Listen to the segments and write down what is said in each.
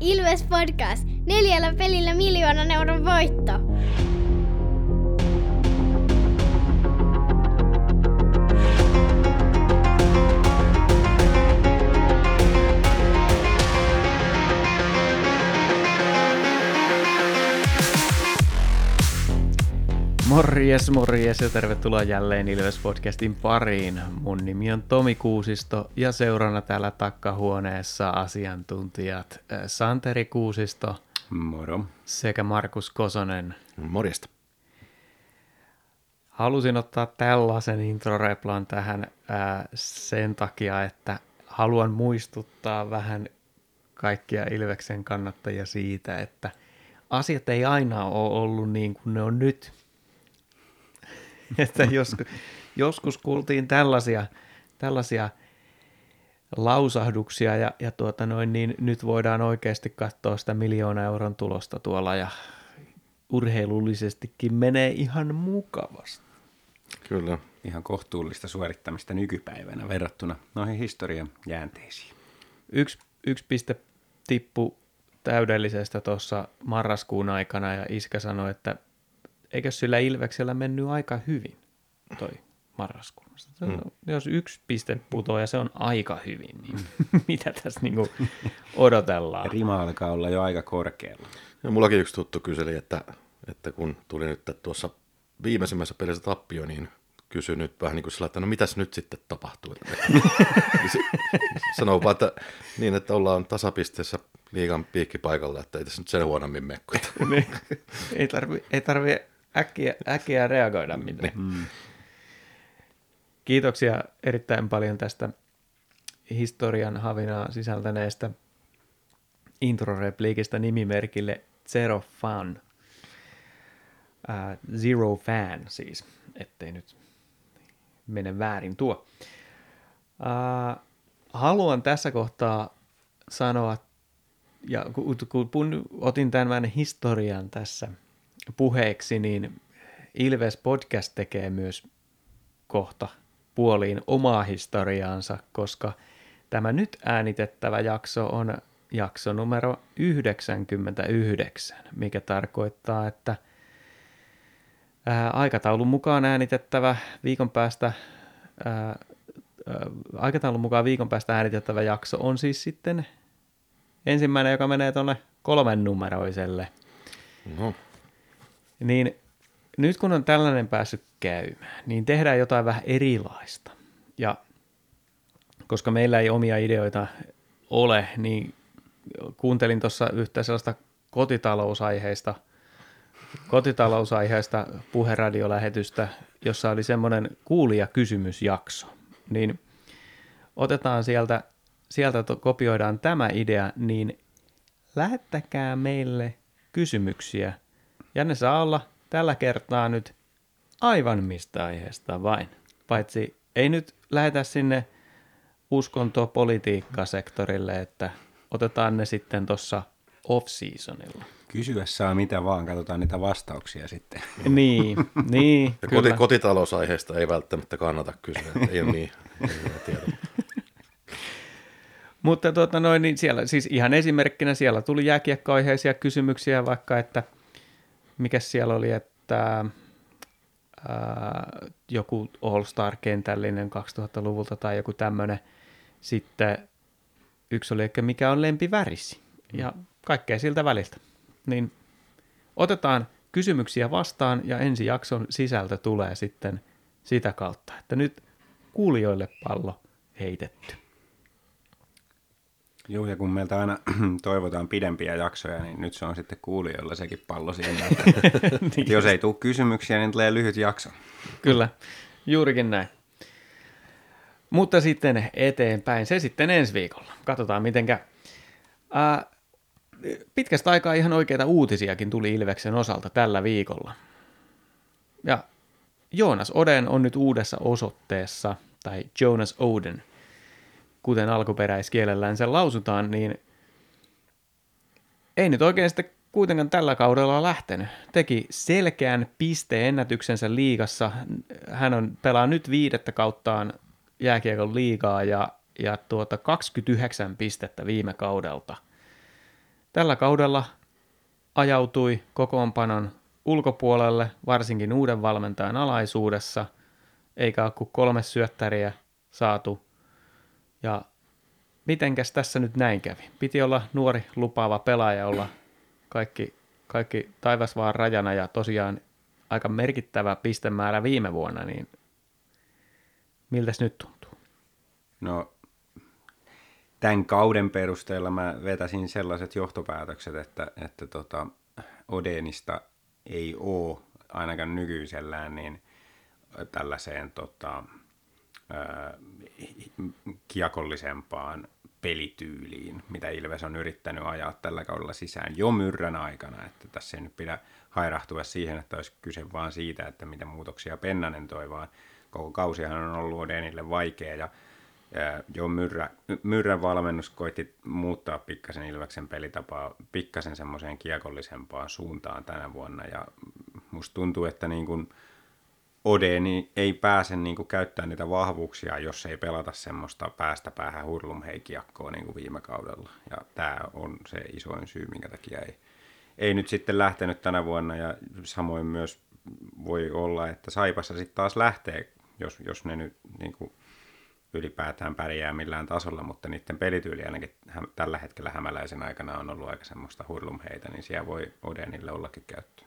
Ilves Podcast. Neljällä pelillä miljoonan euron voitto. Morjes, morjes ja tervetuloa jälleen Ilves Podcastin pariin. Mun nimi on Tomi Kuusisto ja seurana täällä takkahuoneessa asiantuntijat äh, Santeri Kuusisto Moro. sekä Markus Kosonen. Morjesta. Halusin ottaa tällaisen introreplan tähän ää, sen takia, että haluan muistuttaa vähän kaikkia Ilveksen kannattajia siitä, että asiat ei aina ole ollut niin kuin ne on nyt. että joskus, joskus kuultiin tällaisia, tällaisia lausahduksia ja, ja tuota noin, niin nyt voidaan oikeasti katsoa sitä miljoona euron tulosta tuolla ja urheilullisestikin menee ihan mukavasti. Kyllä. Ihan kohtuullista suorittamista nykypäivänä verrattuna noihin historian jäänteisiin. Yksi, yksi piste tippu täydellisestä tuossa marraskuun aikana ja iskä sanoi, että eikö sillä Ilveksellä mennyt aika hyvin toi marraskuu. Mm. Jos yksi piste putoo ja se on aika hyvin, niin mitä tässä niinku odotellaan? Rima alkaa olla jo aika korkealla. Ja mullakin yksi tuttu kyseli, että, että kun tuli nyt tuossa viimeisimmässä pelissä tappio, niin kysyi nyt vähän niin kuin sillä, että no mitäs nyt sitten tapahtuu. Niin se Sanoo vaan, että niin, että ollaan tasapisteessä liigan piikkipaikalla, että ei tässä nyt sen huonommin mene. Niin. ei tarvi, ei tarvi äkkiä, äkkiä reagoida mitään. Mm. Kiitoksia erittäin paljon tästä historian havinaa sisältäneestä introrepliikistä nimimerkille Zero Fun. Uh, zero Fan siis, ettei nyt mene väärin tuo. Uh, haluan tässä kohtaa sanoa, ja kun, kun otin tämän historian tässä puheeksi, niin Ilves Podcast tekee myös kohta puoliin omaa historiaansa, koska tämä nyt äänitettävä jakso on jakso numero 99, mikä tarkoittaa, että ää, aikataulun mukaan äänitettävä viikon päästä ää, ää, aikataulun mukaan viikon päästä äänitettävä jakso on siis sitten ensimmäinen, joka menee tuonne kolmen numeroiselle. No, Niin nyt kun on tällainen päässyt käymään, niin tehdään jotain vähän erilaista. Ja koska meillä ei omia ideoita ole, niin kuuntelin tuossa yhtä sellaista kotitalousaiheista, kotitalousaiheista puheradiolähetystä, jossa oli semmoinen kuulijakysymysjakso. Niin otetaan sieltä, sieltä to- kopioidaan tämä idea, niin lähettäkää meille kysymyksiä. Ja ne saa olla tällä kertaa nyt aivan mistä aiheesta vain. Paitsi ei nyt lähetä sinne uskonto-politiikkasektorille, että otetaan ne sitten tuossa off-seasonilla. Kysyä saa mitä vaan, katsotaan niitä vastauksia sitten. niin, niin, ja koti, kyllä. kotitalousaiheesta ei välttämättä kannata kysyä, että ei ole niin, ei ole tiedä. Mutta tuota noin, niin siellä, siis ihan esimerkkinä siellä tuli jääkiekkoaiheisia kysymyksiä, vaikka että mikä siellä oli, että ää, joku All-Star-kentällinen 2000-luvulta tai joku tämmöinen. Sitten yksi oli, että mikä on lempivärisi ja kaikkea siltä väliltä. Niin otetaan kysymyksiä vastaan ja ensi jakson sisältö tulee sitten sitä kautta, että nyt kuulijoille pallo heitetty. Joo, ja kun meiltä aina toivotaan pidempiä jaksoja, niin nyt se on sitten kuulijoilla sekin pallo siellä. Että jos ei tule kysymyksiä, niin tulee lyhyt jakso. Kyllä, juurikin näin. Mutta sitten eteenpäin, se sitten ensi viikolla. Katsotaan miten käy. Ää, pitkästä aikaa ihan oikeita uutisiakin tuli Ilveksen osalta tällä viikolla. Ja Joonas Oden on nyt uudessa osoitteessa, tai Jonas Oden, kuten alkuperäiskielellään sen lausutaan, niin ei nyt oikein sitten kuitenkaan tällä kaudella lähtenyt. Teki selkeän pisteennätyksensä liigassa. Hän on, pelaa nyt viidettä kauttaan jääkiekon liigaa ja, ja tuota 29 pistettä viime kaudelta. tällä kaudella ajautui kokoonpanon ulkopuolelle, varsinkin uuden valmentajan alaisuudessa, eikä ole kuin kolme syöttäriä saatu. Ja mitenkäs tässä nyt näin kävi? Piti olla nuori lupaava pelaaja, olla kaikki, kaikki taivas vaan rajana ja tosiaan aika merkittävä pistemäärä viime vuonna, niin miltäs nyt tuntuu? No, tämän kauden perusteella mä vetäisin sellaiset johtopäätökset, että, että tota, Odenista ei ole ainakaan nykyisellään niin tällaiseen tota, kiekollisempaan pelityyliin, mitä Ilves on yrittänyt ajaa tällä kaudella sisään jo myrrän aikana, että tässä ei nyt pidä hairahtua siihen, että olisi kyse vaan siitä, että mitä muutoksia Pennanen toi, vaan koko kausihan on ollut Odenille vaikea. Ja jo Myrrä, Myrrän valmennus koitti muuttaa pikkasen Ilveksen pelitapaa pikkasen semmoiseen kiekollisempaan suuntaan tänä vuonna. Ja musta tuntuu, että niin kuin Odeni ei pääse niin kuin käyttämään niitä vahvuuksia, jos ei pelata semmoista päästä päähän hurlumheikiakkoa niin kuin viime kaudella. Ja tämä on se isoin syy, minkä takia ei, ei nyt sitten lähtenyt tänä vuonna ja samoin myös voi olla, että Saipassa sitten taas lähtee, jos, jos ne nyt niin kuin ylipäätään pärjää millään tasolla, mutta niiden pelityyli ainakin tällä hetkellä hämäläisen aikana on ollut aika semmoista hurlumheitä, niin siellä voi Odenille ollakin käyttöä.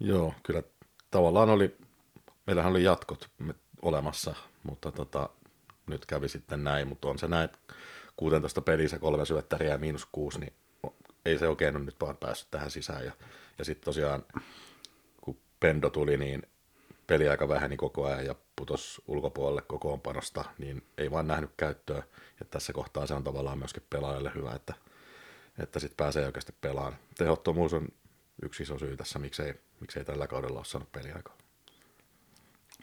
Joo, kyllä tavallaan oli, meillähän oli jatkot olemassa, mutta tota, nyt kävi sitten näin, mutta on se näin, että 16 pelissä kolme syöttäriä ja miinus kuusi, niin ei se oikein ole nyt vaan päässyt tähän sisään. Ja, ja sitten tosiaan, kun Pendo tuli, niin peliaika väheni koko ajan ja putos ulkopuolelle kokoonpanosta, niin ei vaan nähnyt käyttöä. Ja tässä kohtaa se on tavallaan myöskin pelaajalle hyvä, että, että sitten pääsee oikeasti pelaamaan. Tehottomuus on yksi iso syy tässä, miksei, miksei tällä kaudella ole saanut peliaikaa.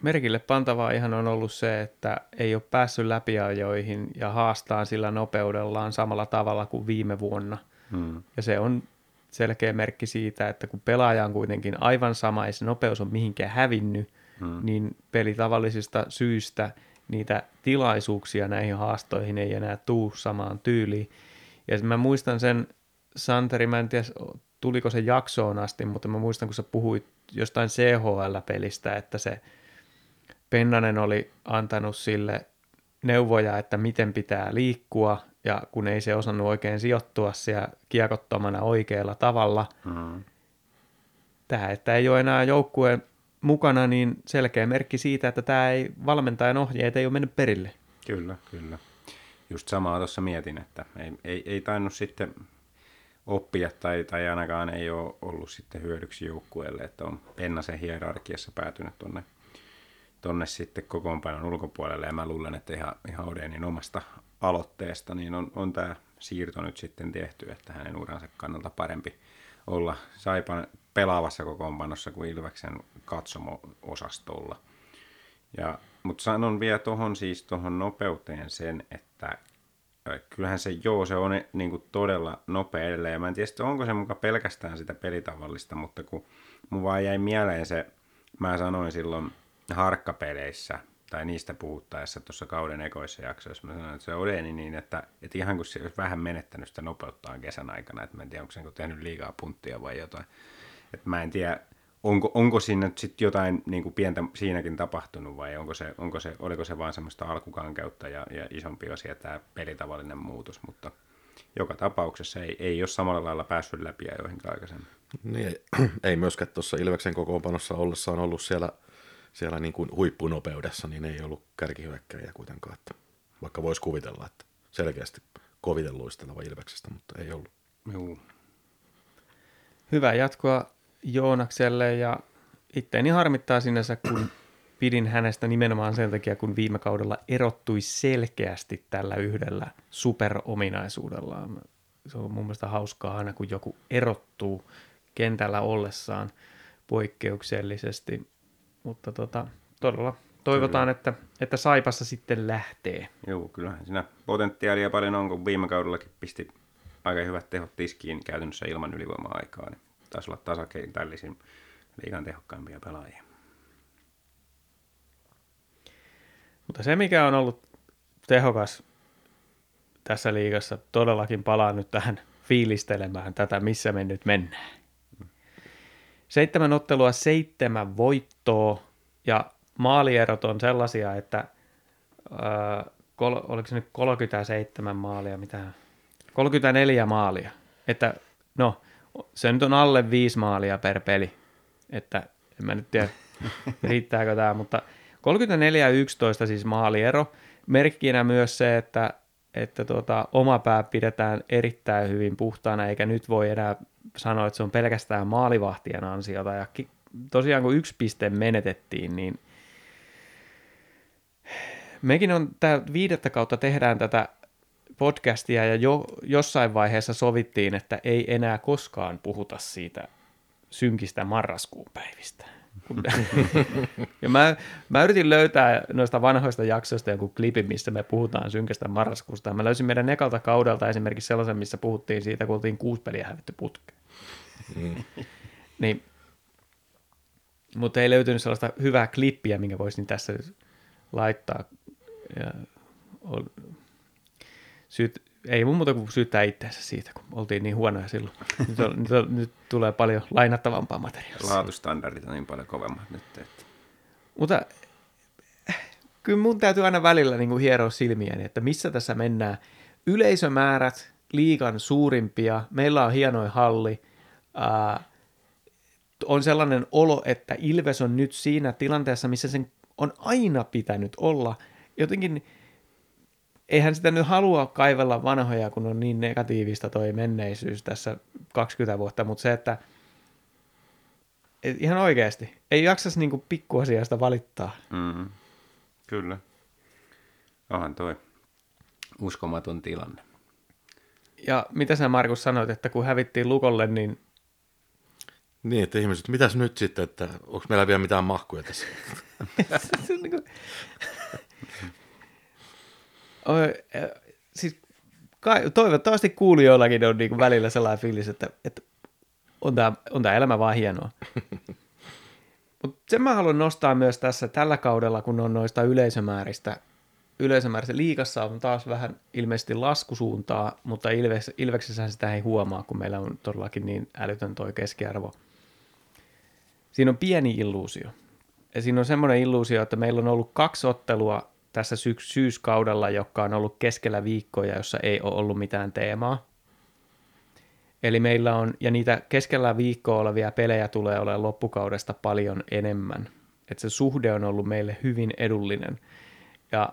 Merkille pantavaa ihan on ollut se, että ei ole päässyt läpiajoihin ja haastaa sillä nopeudellaan samalla tavalla kuin viime vuonna. Hmm. Ja se on selkeä merkki siitä, että kun pelaaja on kuitenkin aivan sama ja se nopeus on mihinkään hävinnyt, hmm. niin peli tavallisista syistä niitä tilaisuuksia näihin haastoihin ei enää tuu samaan tyyliin. Ja mä muistan sen, Santeri, mä en tiedä tuliko se jaksoon asti, mutta mä muistan, kun sä puhuit jostain CHL-pelistä, että se Pennanen oli antanut sille neuvoja, että miten pitää liikkua, ja kun ei se osannut oikein sijoittua siellä kiekottomana oikealla tavalla, mm-hmm. tämä, että ei ole enää joukkueen mukana, niin selkeä merkki siitä, että tämä ei, valmentajan ohjeet ei ole mennyt perille. Kyllä, kyllä. Just samaa tuossa mietin, että ei, ei, ei tainnut sitten oppia tai, tai ainakaan ei ole ollut sitten hyödyksi joukkueelle, että on Pennasen hierarkiassa päätynyt tuonne tonne sitten kokoonpanon ulkopuolelle ja mä luulen, että ihan, ihan Odenin omasta aloitteesta niin on, on tämä siirto nyt sitten tehty, että hänen uransa kannalta parempi olla Saipan pelaavassa kokoonpanossa kuin Ilveksen katsomo-osastolla. Ja, mutta sanon vielä tuohon siis tuohon nopeuteen sen, että kyllähän se, joo, se on niin kuin todella nopea edelleen. Mä en tiedä, onko se muka pelkästään sitä pelitavallista, mutta kun mun vaan jäi mieleen se, mä sanoin silloin harkkapeleissä, tai niistä puhuttaessa tuossa kauden ekoissa jaksoissa, mä sanoin, että se Odeni niin, että, että ihan kun se olisi vähän menettänyt sitä nopeuttaan kesän aikana, että mä en tiedä, onko se niin tehnyt liikaa punttia vai jotain. Että mä en tiedä, onko, onko siinä nyt sitten jotain niin kuin pientä siinäkin tapahtunut vai onko se, onko se, oliko se vaan semmoista alkukankeutta ja, ja isompi asia tämä pelitavallinen muutos, mutta joka tapauksessa ei, ei ole samalla lailla päässyt läpi ajoihin aikaisemmin. Niin, ei, ei myöskään tuossa Ilveksen kokoonpanossa ollessa on ollut siellä, siellä niin kuin huippunopeudessa, niin ei ollut kärkihyökkäjiä kuitenkaan, että vaikka voisi kuvitella, että selkeästi koviten luisteleva Ilveksestä, mutta ei ollut. Joo. Hyvä jatkoa Joonakselle ja itteeni harmittaa sinänsä, kun pidin hänestä nimenomaan sen takia, kun viime kaudella erottui selkeästi tällä yhdellä superominaisuudellaan. Se on mun mielestä hauskaa aina, kun joku erottuu kentällä ollessaan poikkeuksellisesti. Mutta tota, todella toivotaan, että, että Saipassa sitten lähtee. Joo, kyllähän siinä potentiaalia paljon on, kun viime kaudellakin pisti aika hyvät tehot tiskiin käytännössä ilman ylivoima-aikaa. Niin taisi olla tasakentällisin liikan tehokkaimpia pelaajia. Mutta se, mikä on ollut tehokas tässä liigassa, todellakin palaa nyt tähän fiilistelemään tätä, missä me nyt mennään. Seitsemän ottelua, seitsemän voittoa ja maalierot on sellaisia, että ää, kol, oliko se nyt 37 maalia, mitä 34 maalia. Että no, se nyt on alle viisi maalia per peli. Että en mä nyt tiedä, riittääkö tämä, mutta 34 ja 11 siis maaliero. Merkkinä myös se, että, että tuota, oma pää pidetään erittäin hyvin puhtaana, eikä nyt voi enää sanoa, että se on pelkästään maalivahtien ansiota. Ja ki- tosiaan kun yksi piste menetettiin, niin mekin on tämä viidettä kautta tehdään tätä podcastia ja jo, jossain vaiheessa sovittiin, että ei enää koskaan puhuta siitä synkistä marraskuun päivistä. Ja mä, mä yritin löytää noista vanhoista jaksoista joku klipi, missä me puhutaan synkästä marraskuusta. Mä löysin meidän ekalta kaudelta esimerkiksi sellaisen, missä puhuttiin siitä, kun oltiin kuusi peliä hävitty putkeen. niin, mutta ei löytynyt sellaista hyvää klippiä, minkä voisin tässä laittaa. Ja, ol, syyt, ei mun muuta kuin syyttää itseänsä siitä, kun oltiin niin huonoja silloin. Nyt, on, nyt, on, nyt tulee paljon lainattavampaa materiaalia. Laatustandardit on niin paljon kovemmat nyt, että Mutta äh, kyllä mun täytyy aina välillä niin kuin hieroa silmiäni, että missä tässä mennään. Yleisömäärät, liikan suurimpia, meillä on hienoin halli, ää, on sellainen olo, että Ilves on nyt siinä tilanteessa, missä sen on aina pitänyt olla. Jotenkin eihän sitä nyt halua kaivella vanhoja, kun on niin negatiivista toi menneisyys tässä 20 vuotta, mutta se, että et ihan oikeasti, ei jaksas niinku pikkuasiasta valittaa. mm, kyllä. Onhan toi uskomaton tilanne. Ja mitä sä Markus sanoit, että kun hävittiin Lukolle, niin Niin, että ihmiset, mitäs nyt sitten, että onko meillä vielä mitään mahkuja tässä? se on. Oi, siis kai, toivottavasti kuulijoillakin on niinku välillä sellainen fiilis, että, että on tämä on tää elämä vaan hienoa. Mutta sen mä haluan nostaa myös tässä tällä kaudella, kun on noista yleisömääristä. Yleisömääristä liikassa on taas vähän ilmeisesti laskusuuntaa, mutta Ilves, Ilveksessähän sitä ei huomaa, kun meillä on todellakin niin älytön toi keskiarvo. Siinä on pieni illuusio. Ja siinä on semmoinen illuusio, että meillä on ollut kaksi ottelua tässä syks- syyskaudella, joka on ollut keskellä viikkoja, jossa ei ole ollut mitään teemaa. Eli meillä on, ja niitä keskellä viikkoa olevia pelejä tulee olemaan loppukaudesta paljon enemmän. Että se suhde on ollut meille hyvin edullinen. Ja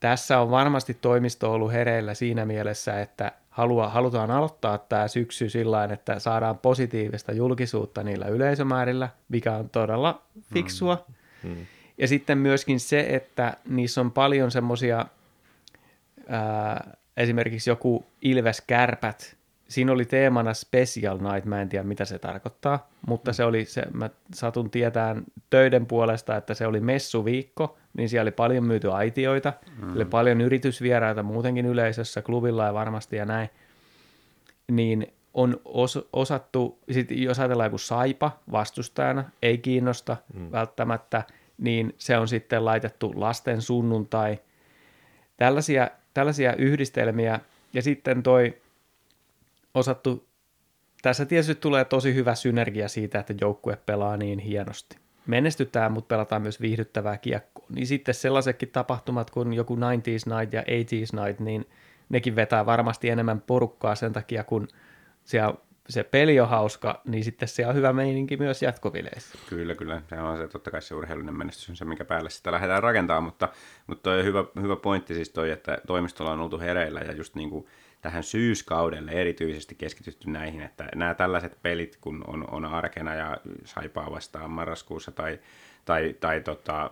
tässä on varmasti toimisto ollut hereillä siinä mielessä, että halua, halutaan aloittaa tämä syksy sillä että saadaan positiivista julkisuutta niillä yleisömäärillä, mikä on todella fiksua. Mm. Ja sitten myöskin se, että niissä on paljon semmoisia, esimerkiksi joku Ilves Kärpät, siinä oli teemana Special Night, mä en tiedä mitä se tarkoittaa, mutta se oli, se, mä satun tietään töiden puolesta, että se oli messuviikko, niin siellä oli paljon myyty aitioita, mm. oli paljon yritysvieraita muutenkin yleisössä, klubilla ja varmasti ja näin, niin on os, osattu, sit jos ajatellaan joku saipa vastustajana, ei kiinnosta mm. välttämättä, niin se on sitten laitettu lasten sunnuntai, tällaisia, tällaisia yhdistelmiä, ja sitten toi osattu, tässä tietysti tulee tosi hyvä synergia siitä, että joukkue pelaa niin hienosti. Menestytään, mutta pelataan myös viihdyttävää kiekkoa. Niin sitten sellaisetkin tapahtumat kuin joku 90s Night ja 80s Night, niin nekin vetää varmasti enemmän porukkaa sen takia, kun siellä se peli on hauska, niin sitten se on hyvä meininki myös jatkovileissä. Kyllä, kyllä. Se on se, totta kai se urheilullinen menestys on se, mikä päälle sitä lähdetään rakentamaan, mutta, mutta toi hyvä, hyvä pointti siis toi, että toimistolla on oltu hereillä ja just niin kuin tähän syyskaudelle erityisesti keskitytty näihin, että nämä tällaiset pelit, kun on, on arkena ja saipaa vastaan marraskuussa tai, tai, tai tota,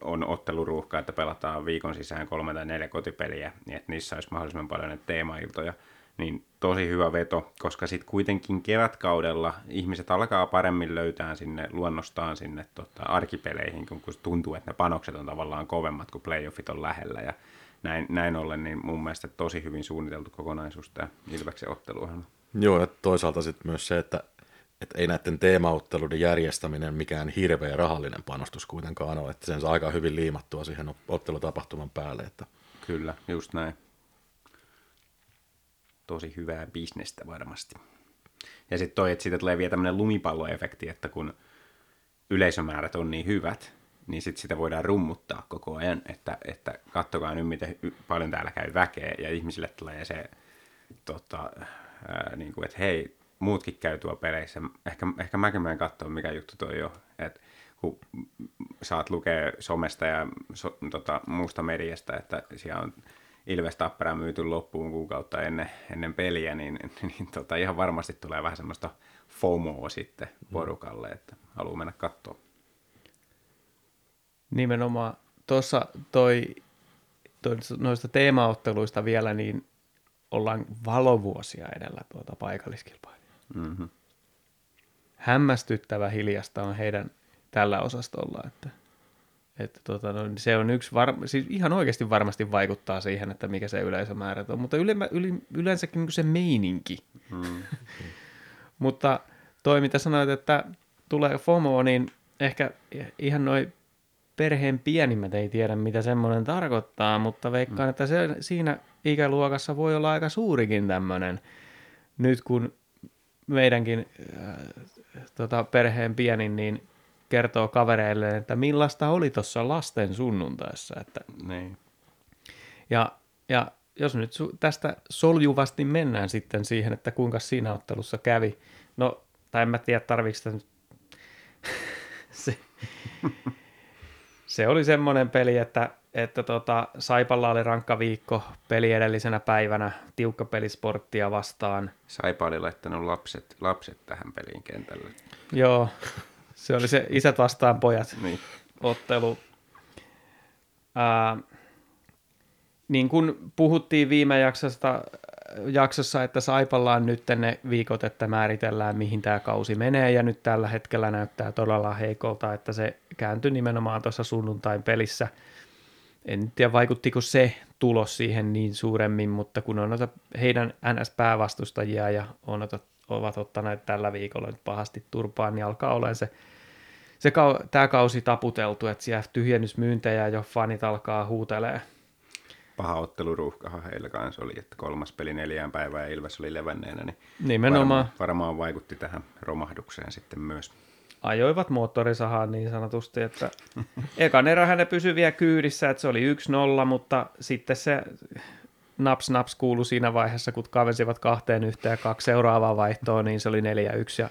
on otteluruuhka, että pelataan viikon sisään kolme tai neljä kotipeliä, niin että niissä olisi mahdollisimman paljon näitä teemailtoja, niin tosi hyvä veto, koska sitten kuitenkin kevätkaudella ihmiset alkaa paremmin löytää sinne luonnostaan sinne tota, arkipeleihin, kun, kun tuntuu, että ne panokset on tavallaan kovemmat, kun playoffit on lähellä ja näin, näin ollen niin mun mielestä tosi hyvin suunniteltu kokonaisuus tämä Ilveksen otteluohjelma. Joo, ja toisaalta sitten myös se, että, että ei näiden teemaotteluiden järjestäminen mikään hirveä rahallinen panostus kuitenkaan ole, että sen saa aika hyvin liimattua siihen ottelutapahtuman päälle. Että... Kyllä, just näin. Tosi hyvää bisnestä varmasti. Ja sitten toi, että siitä tulee vielä tämmöinen lumipalloefekti, että kun yleisömäärät on niin hyvät, niin sit sitä voidaan rummuttaa koko ajan, että, että kattokaa nyt, miten paljon täällä käy väkeä, ja ihmisille tulee se, tota, ää, niin kuin, että hei, muutkin käy tuolla peleissä, ehkä, ehkä mäkin menen katsoa, mikä juttu toi on, että kun saat lukea somesta ja so, tota, muusta mediasta, että siellä on Ilves Tappara myyty loppuun kuukautta ennen, ennen peliä, niin, niin tota, ihan varmasti tulee vähän semmoista FOMOa sitten porukalle, että haluaa mennä katsoa. Nimenomaan tuossa toi, toi, noista teemaotteluista vielä, niin ollaan valovuosia edellä tuota paikalliskilpailijaa. Mm-hmm. Hämmästyttävä hiljasta on heidän tällä osastolla, että, että tota, no, se on yksi, var, siis ihan oikeasti varmasti vaikuttaa siihen, että mikä se yleisömäärä on, mutta yle, yle, yleensäkin niin se meininki. Mm. Mutta toi, mitä sanoit, että tulee FOMO, niin ehkä ihan noin perheen pienimmät ei tiedä, mitä semmoinen tarkoittaa, mutta veikkaan, että se, siinä ikäluokassa voi olla aika suurikin tämmöinen, nyt kun meidänkin äh, tota, perheen pienin, niin kertoo kavereille, että millaista oli tuossa lasten sunnuntaissa. Että, Niin. ja, ja jos nyt su- tästä soljuvasti mennään sitten siihen, että kuinka siinä ottelussa kävi, no, tai en mä tiedä, tarviiko sitä nyt se, se oli semmoinen peli, että, että tota, Saipalla oli rankka viikko peli edellisenä päivänä, tiukka pelisporttia vastaan. Saipa oli laittanut lapset, lapset tähän peliin kentälle. Joo, se oli se isät vastaan pojat Niin. ottelu. Ää, niin kuin puhuttiin viime jaksosta, jaksossa, että Saipalla on nyt ne viikot, että määritellään, mihin tämä kausi menee, ja nyt tällä hetkellä näyttää todella heikolta, että se kääntyi nimenomaan tuossa sunnuntain pelissä. En tiedä, vaikuttiko se tulos siihen niin suuremmin, mutta kun on noita heidän NS-päävastustajia ja on ota, ovat ottaneet tällä viikolla nyt pahasti turpaan, niin alkaa olemaan se se kau- tämä kausi taputeltu, että siellä tyhjennysmyyntejä jo fanit alkaa huutelee. Paha otteluruuhkahan heillä kanssa oli, että kolmas peli neljään päivään ja Ilves oli levänneenä, niin Nimenomaan varmaan, varmaan vaikutti tähän romahdukseen sitten myös. ajoivat moottorisahaan niin sanotusti, että ekan erähän ne pysyi vielä kyydissä, että se oli 1-0, mutta sitten se naps naps kuului siinä vaiheessa, kun kavensivat kahteen yhteen ja kaksi seuraavaa vaihtoa, niin se oli 4-1 ja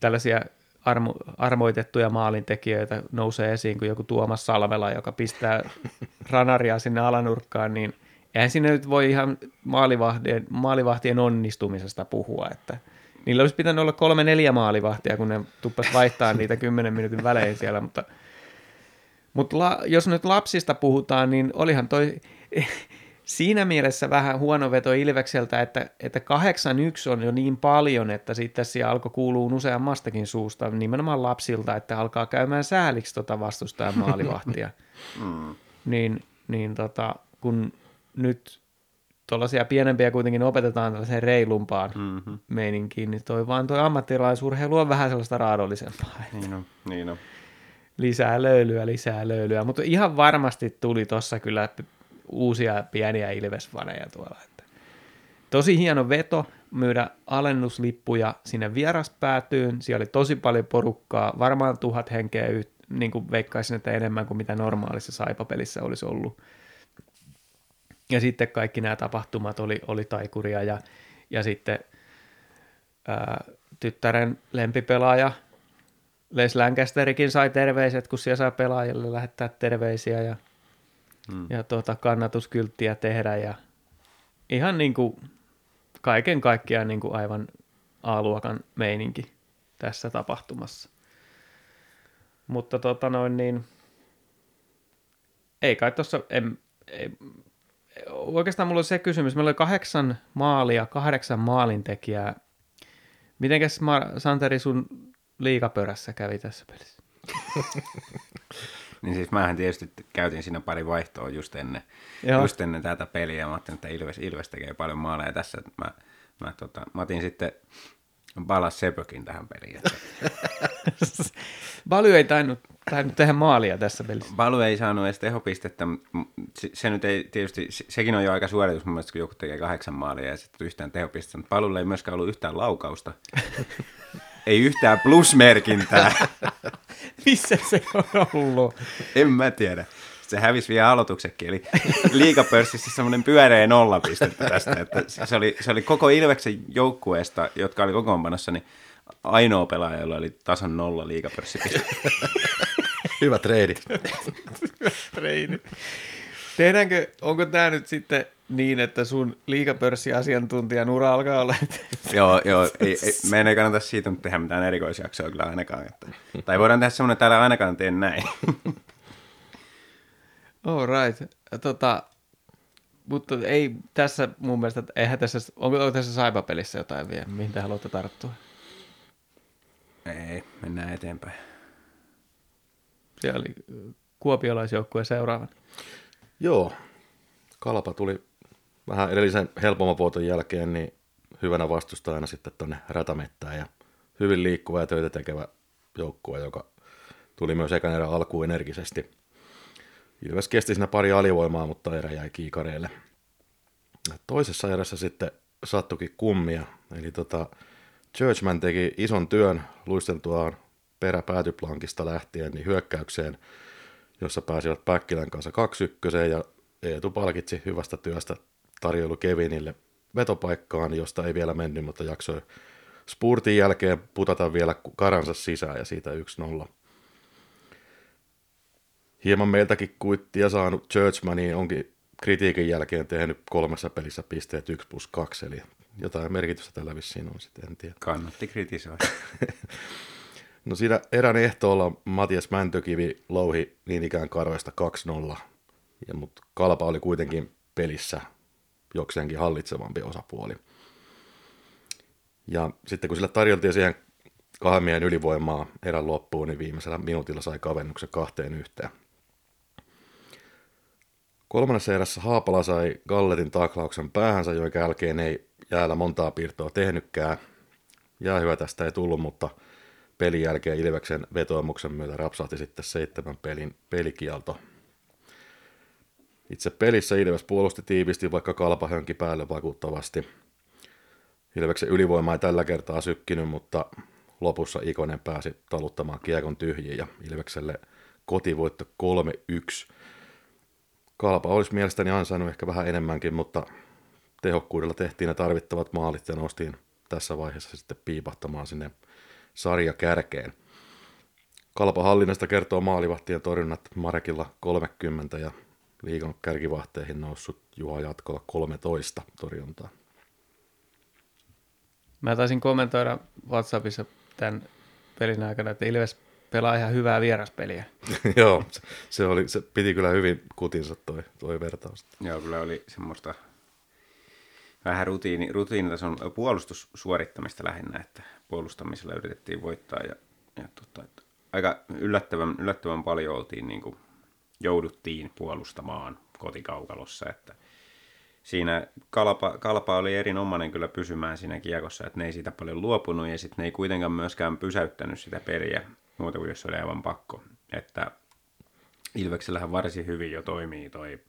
tällaisia armo, armoitettuja maalintekijöitä nousee esiin kuin joku Tuomas Salvela, joka pistää ranaria sinne alanurkkaan, niin eihän sinne nyt voi ihan maalivahtien, maalivahtien onnistumisesta puhua, että niillä olisi pitänyt olla kolme neljä maalivahtia, kun ne tuppas vaihtaa niitä kymmenen minuutin välein siellä, mutta, mutta la, jos nyt lapsista puhutaan, niin olihan toi siinä mielessä vähän huono veto Ilvekseltä, että, että 8-1 on jo niin paljon, että sitten siellä alkoi kuulua useammastakin suusta, nimenomaan lapsilta, että alkaa käymään sääliksi tota vastustajan maalivahtia. Mm. niin, niin tota, kun nyt tuollaisia pienempiä kuitenkin opetetaan tällaiseen reilumpaan Mm-hmm. meininkiin, niin toi vaan toi ammattilaisurheilu on vähän sellaista raadollisempaa. Niin on, niin on. Lisää löylyä, lisää löylyä, mutta ihan varmasti tuli tuossa kyllä uusia pieniä Ilves-faneja tuolla. Että tosi hieno veto myydä alennuslippuja sinne vieraspäätyyn. Siellä oli tosi paljon porukkaa, varmaan tuhat henkeä, niin kuin veikkaisin, että enemmän kuin mitä normaalissa saipapelissä olisi ollut. Ja sitten kaikki nämä tapahtumat oli, oli taikuria ja, ja sitten ää, tyttären lempipelaaja Les Lancasterikin sai terveiset, kun siellä saa pelaajille lähettää terveisiä ja, Mm. ja tuota, kannatuskylttiä tehdä ja ihan niin kuin kaiken kaikkiaan niin kuin aivan A-luokan meininki tässä tapahtumassa. Mutta tota noin niin, ei kai tuossa, oikeastaan mulla oli se kysymys, meillä oli kahdeksan maalia, kahdeksan maalintekijää. Mitenkäs Santeri sun liikapörässä kävi tässä pelissä? Niin siis mähän tietysti käytin siinä pari vaihtoa just ennen, Joo. just ennen tätä peliä. Mä ajattelin, että Ilves, Ilves tekee paljon maaleja tässä. että Mä, mä, tota, mä otin sitten Balas Sepökin tähän peliin. Paljon ei tainnut tainnut tehdä maalia tässä pelissä. Palu ei saanut edes tehopistettä. Se, se nyt ei tietysti, se- sekin on jo aika suoritus mun mielestä, kun joku tekee kahdeksan maalia ja sitten yhtään tehopistettä. Mutta Palulla ei myöskään ollut yhtään laukausta. ei yhtään plusmerkintää. Missä se on ollut? en mä tiedä. Se hävisi vielä aloituksekin, eli liikapörssissä semmoinen pyöreä nolla pistettä tästä. Että se, oli, se oli koko Ilveksen joukkueesta, jotka oli kokoonpanossa, niin ainoa pelaaja, jolla oli tasan nolla liikapörssipistettä. Hyvä treidi. Treini. Tehdäänkö, onko tämä nyt sitten niin, että sun liikapörssiasiantuntijan ura alkaa olla, joo, joo ei, ei, meidän ei kannata siitä nyt tehdä mitään erikoisjaksoa kyllä ainakaan. Että, tai voidaan tehdä semmoinen, että täällä ainakaan tee näin. all right. Tota, mutta ei tässä mun mielestä, eihän tässä, onko, onko tässä Saipa-pelissä jotain vielä, mihin te haluatte tarttua? ei, mennään eteenpäin. Siellä oli ö, kuopiolaisjoukkue seuraavan. Joo, Kalpa tuli vähän edellisen helpomman vuoton jälkeen niin hyvänä vastustajana sitten tuonne ratamettään ja hyvin liikkuva ja töitä tekevä joukkue, joka tuli myös ekan erän alkuun energisesti. Ilves kesti siinä pari alivoimaa, mutta erä jäi kiikareille. Toisessa erässä sitten sattukin kummia, eli tota, Churchman teki ison työn luisteltuaan peräpäätyplankista lähtien niin hyökkäykseen, jossa pääsivät Päkkilän kanssa 2 ja Eetu palkitsi hyvästä työstä tarjoilu Kevinille vetopaikkaan, josta ei vielä mennyt, mutta jaksoi spurtin jälkeen putata vielä karansa sisään ja siitä 1-0. Hieman meiltäkin kuittia saanut Churchmani onkin kritiikin jälkeen tehnyt kolmessa pelissä pisteet 1 plus 2, eli jotain merkitystä tällä vissiin on sitten, en tiedä. Kannatti kritisoida. No siinä erän ehtoolla Matias Mäntökivi louhi niin ikään karvoista 2-0, ja, mutta Kalpa oli kuitenkin pelissä jokseenkin hallitsevampi osapuoli. Ja sitten kun sille tarjoltiin siihen kahden miehen ylivoimaa erän loppuun, niin viimeisellä minuutilla sai kavennuksen kahteen yhteen. Kolmannessa erässä Haapala sai Galletin taklauksen päähänsä, jonka jälkeen ei jäällä montaa piirtoa tehnytkään. Ja hyvä tästä ei tullut, mutta pelin jälkeen Ilveksen vetoomuksen myötä rapsahti sitten seitsemän pelin pelikielto. Itse pelissä Ilves puolusti tiivisti, vaikka kalpa hönki päälle vakuuttavasti. Ilveksen ylivoima ei tällä kertaa sykkinyt, mutta lopussa Ikonen pääsi taluttamaan kiekon tyhjiin ja Ilvekselle kotivoitto 3-1. Kalpa olisi mielestäni ansainnut ehkä vähän enemmänkin, mutta tehokkuudella tehtiin ne tarvittavat maalit ja nostin tässä vaiheessa sitten piipahtamaan sinne sarja kärkeen. Kalpa hallinnasta kertoo maalivahtien torjunnat Marekilla 30 ja liigan kärkivahteihin noussut Juha Jatkola 13 torjuntaa. Mä taisin kommentoida WhatsAppissa tämän pelin aikana, että Ilves pelaa ihan hyvää vieraspeliä. Joo, se, se, oli, se piti kyllä hyvin kutinsa toi, toi vertaus. Joo, kyllä oli semmoista vähän rutiini, rutiinitason puolustussuorittamista lähinnä, että puolustamisella yritettiin voittaa ja, ja tota, että aika yllättävän, yllättävän paljon oltiin niin kuin, jouduttiin puolustamaan kotikaukalossa, että siinä kalpa, kalpa oli erinomainen kyllä pysymään siinä kiekossa, että ne ei siitä paljon luopunut ja sitten ne ei kuitenkaan myöskään pysäyttänyt sitä peliä muuta kuin jos oli aivan pakko, että Ilveksellähän varsin hyvin jo toimii toi,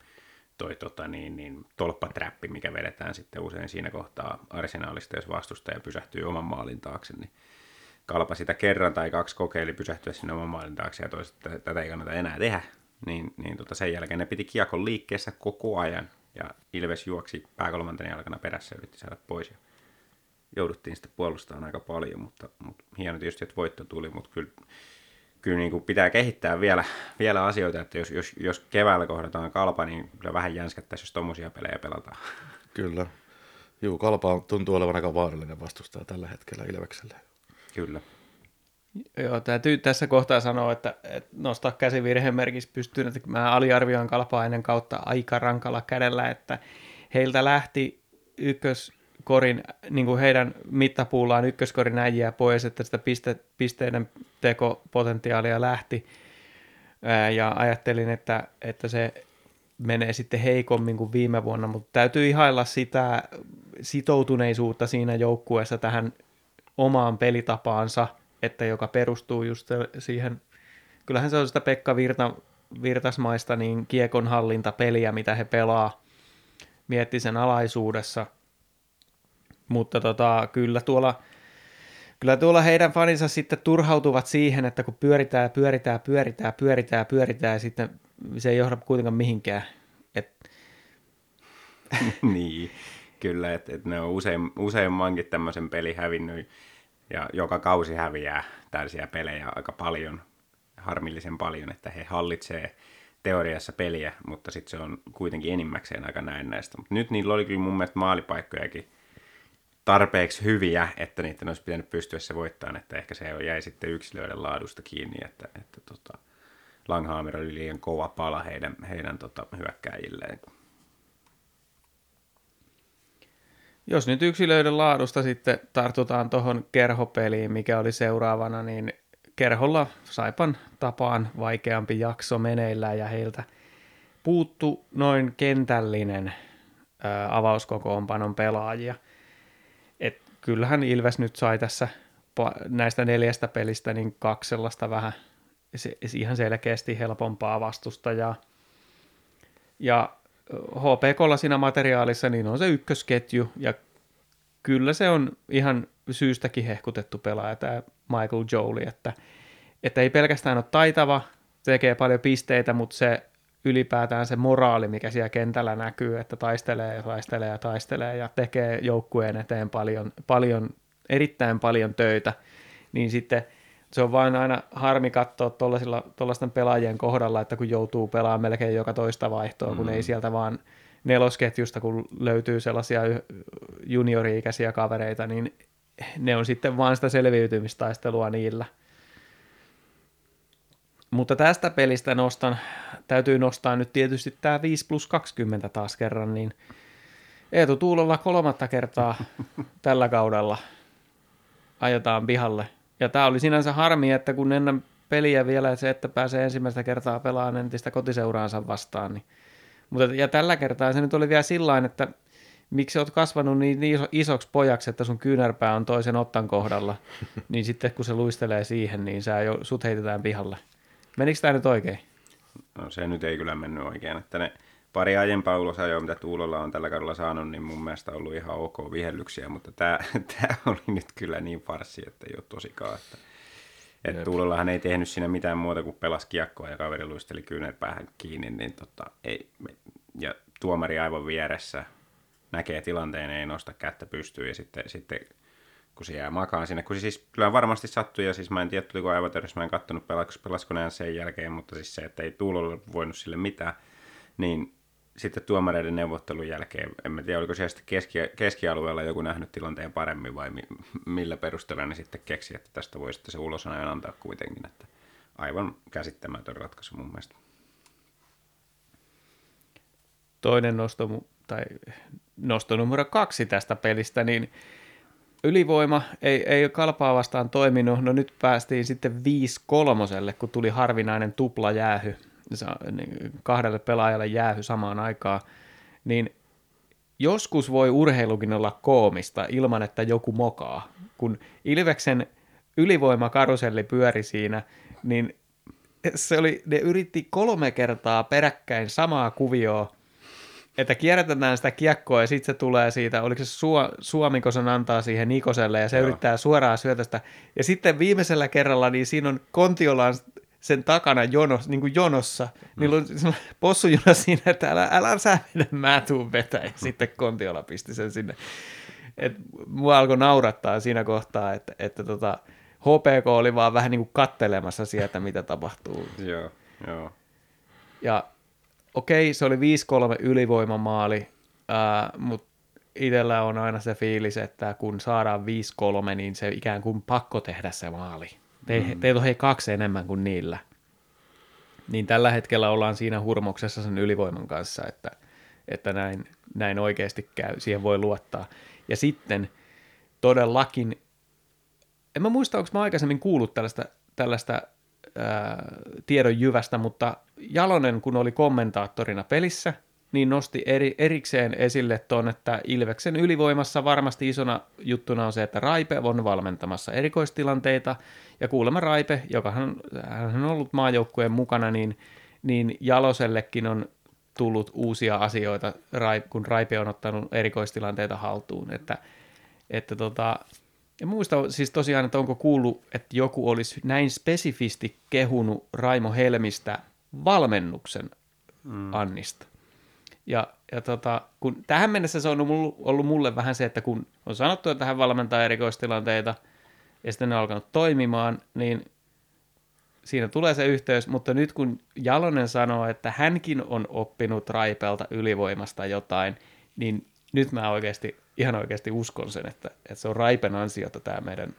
toi tota niin, niin, tolppatrappi, mikä vedetään sitten usein siinä kohtaa arsenaalista, jos vastustaja pysähtyy oman maalin taakse, niin kalpa sitä kerran tai kaksi kokeili pysähtyä sinne oman maalin taakse ja toiset, että tätä ei kannata enää tehdä, niin, niin tota sen jälkeen ne piti kiekon liikkeessä koko ajan ja Ilves juoksi pääkolmantena jalkana perässä ja yritti saada pois ja jouduttiin sitten puolustamaan aika paljon, mutta, mutta hieno tietysti, että voitto tuli, mutta kyllä, kyllä niin kuin pitää kehittää vielä, vielä asioita, että jos, jos, jos keväällä kohdataan kalpa, niin kyllä vähän jänskättäisiin, jos tommosia pelejä pelataan. Kyllä. Juu, Kalpa tuntuu olevan aika vaarallinen vastustaja tällä hetkellä Ilvekselle. Kyllä. Joo, täytyy tässä kohtaa sanoa, että, että nostaa käsi virhemerkissä pystyyn, että mä aliarvioin kalpaa ennen kautta aika rankalla kädellä, että heiltä lähti ykköskorin, niin kuin heidän mittapuullaan ykköskorin äijiä pois, että sitä piste, pisteiden tekopotentiaalia lähti, ja ajattelin, että, että se menee sitten heikommin kuin viime vuonna, mutta täytyy ihailla sitä sitoutuneisuutta siinä joukkueessa tähän omaan pelitapaansa, että joka perustuu just siihen kyllähän se on sitä Pekka Virta, Virtasmaista niin kiekon hallintapeliä, mitä he pelaa Miettisen alaisuudessa. Mutta tota, kyllä tuolla Kyllä tuolla heidän faninsa sitten turhautuvat siihen, että kun pyöritään, pyöritään, pyöritään, pyöritään, pyöritään ja sitten se ei johda kuitenkaan mihinkään. Et, niin, kyllä, että et ne on usein, useimmankin tämmöisen peli hävinnyt ja joka kausi häviää tällaisia pelejä aika paljon, harmillisen paljon, että he hallitsee teoriassa peliä, mutta sitten se on kuitenkin enimmäkseen aika näennäistä. Mutta nyt niillä oli kyllä mun mielestä maalipaikkojakin tarpeeksi hyviä, että niiden olisi pitänyt pystyä se voittamaan, että ehkä se jäi sitten yksilöiden laadusta kiinni, että, että tota, Langhammer oli liian kova pala heidän, heidän tota, hyökkääjilleen. Jos nyt yksilöiden laadusta sitten tartutaan tuohon kerhopeliin, mikä oli seuraavana, niin kerholla Saipan tapaan vaikeampi jakso meneillään ja heiltä puuttu noin kentällinen ää, avauskokoonpanon pelaajia. Et kyllähän Ilves nyt sai tässä näistä neljästä pelistä niin kaksi sellaista vähän ihan selkeästi helpompaa vastustajaa. Ja HPKlla siinä materiaalissa niin on se ykkösketju. Ja kyllä se on ihan syystäkin hehkutettu pelaaja tämä Michael Jolie, että, että ei pelkästään ole taitava, tekee paljon pisteitä, mutta se ylipäätään se moraali, mikä siellä kentällä näkyy, että taistelee ja taistelee ja taistelee ja tekee joukkueen eteen paljon, paljon erittäin paljon töitä, niin sitten se on vain aina harmi katsoa tuollaisten pelaajien kohdalla, että kun joutuu pelaamaan melkein joka toista vaihtoa, mm. kun ei sieltä vaan nelosketjusta, kun löytyy sellaisia juniori-ikäisiä kavereita, niin ne on sitten vain sitä selviytymistaistelua niillä. Mutta tästä pelistä nostan, täytyy nostaa nyt tietysti tämä 5 plus 20 taas kerran, niin Eetu Tuulolla kolmatta kertaa tällä kaudella ajetaan pihalle. Ja tämä oli sinänsä harmi, että kun ennen peliä vielä se, että pääsee ensimmäistä kertaa pelaamaan entistä kotiseuraansa vastaan, niin mutta, ja tällä kertaa se nyt oli vielä sillä että miksi olet kasvanut niin iso, isoksi pojaksi, että sun kyynärpää on toisen ottan kohdalla, niin sitten kun se luistelee siihen, niin sä jo, sut heitetään pihalle. Menikö tämä nyt oikein? No se nyt ei kyllä mennyt oikein, että ne pari aiempaa ulosajoa, mitä Tuulolla on tällä kaudella saanut, niin mun mielestä on ollut ihan ok vihellyksiä, mutta tämä, tämä oli nyt kyllä niin farsi, että ei ole tosikaan. Että, että Tuulollahan ei tehnyt siinä mitään muuta kuin pelasi kiekkoa ja kaveri luisteli kyynärpäähän kiinni, niin tota, ei, ja tuomari aivan vieressä näkee tilanteen, ei nosta kättä pystyyn ja sitten, sitten kun se jää makaan sinne, kun siis kyllä varmasti sattui, ja siis mä en tiedä, tuliko aivoterveys, mä en kattonut pelasko näin sen jälkeen, mutta siis se, että ei Tuulolla voinut sille mitään, niin sitten tuomareiden neuvottelun jälkeen, en tiedä, oliko siellä sitten keski, keskialueella joku nähnyt tilanteen paremmin vai mi, millä perusteella ne sitten keksi, että tästä voi sitten se ulosajan antaa kuitenkin, että aivan käsittämätön ratkaisu mun mielestä. Toinen nosto, tai nosto numero kaksi tästä pelistä, niin ylivoima ei, ei kalpaa vastaan toiminut. No nyt päästiin sitten 5 kolmoselle, kun tuli harvinainen tupla jäähy kahdelle pelaajalle jäähy samaan aikaan, niin joskus voi urheilukin olla koomista ilman, että joku mokaa. Kun Ilveksen ylivoimakaruselli pyöri siinä, niin se oli, ne yritti kolme kertaa peräkkäin samaa kuvioa, että kierrätetään sitä kiekkoa ja sitten se tulee siitä, oliko se Suo, Suomi, kun sen antaa siihen Nikoselle ja se Joo. yrittää suoraan syötä Ja sitten viimeisellä kerralla niin siinä on Kontiolan sen takana jonos, niin kuin jonossa. Mm. Niillä on possujuna siinä, että älä, älä sä mennä, mä tuun vetää. Ja sitten Kontiola pisti sen sinne. Et mua alkoi naurattaa siinä kohtaa, että, että tota, HPK oli vaan vähän niin kuin kattelemassa sieltä, mitä tapahtuu. Joo, joo. Ja okei, se oli 5-3 ylivoimamaali, äh, mutta itsellä on aina se fiilis, että kun saadaan 5-3, niin se ikään kuin pakko tehdä se maali. Te, mm. Teitä on hei kaksi enemmän kuin niillä. Niin tällä hetkellä ollaan siinä hurmoksessa sen ylivoiman kanssa, että, että näin, näin oikeasti käy, siihen voi luottaa. Ja sitten todellakin, en mä muista, onko mä aikaisemmin kuullut tällaista, tällaista ää, tiedon jyvästä, mutta Jalonen, kun oli kommentaattorina pelissä, niin nosti eri, erikseen esille tuon, että Ilveksen ylivoimassa varmasti isona juttuna on se, että Raipe on valmentamassa erikoistilanteita, ja kuulemma Raipe, joka hän, hän on ollut maajoukkueen mukana, niin, niin Jalosellekin on tullut uusia asioita, kun Raipe on ottanut erikoistilanteita haltuun, että, että tota, ja muista siis tosiaan, että onko kuullut, että joku olisi näin spesifisti kehunut Raimo Helmistä valmennuksen mm. Annista. Ja, ja tota, kun tähän mennessä se on ollut mulle vähän se, että kun on sanottu, että hän valmentaa erikoistilanteita ja sitten ne on alkanut toimimaan, niin siinä tulee se yhteys, mutta nyt kun Jalonen sanoo, että hänkin on oppinut Raipelta ylivoimasta jotain, niin nyt mä oikeasti, ihan oikeasti uskon sen, että, että se on Raipen ansiota tämä meidän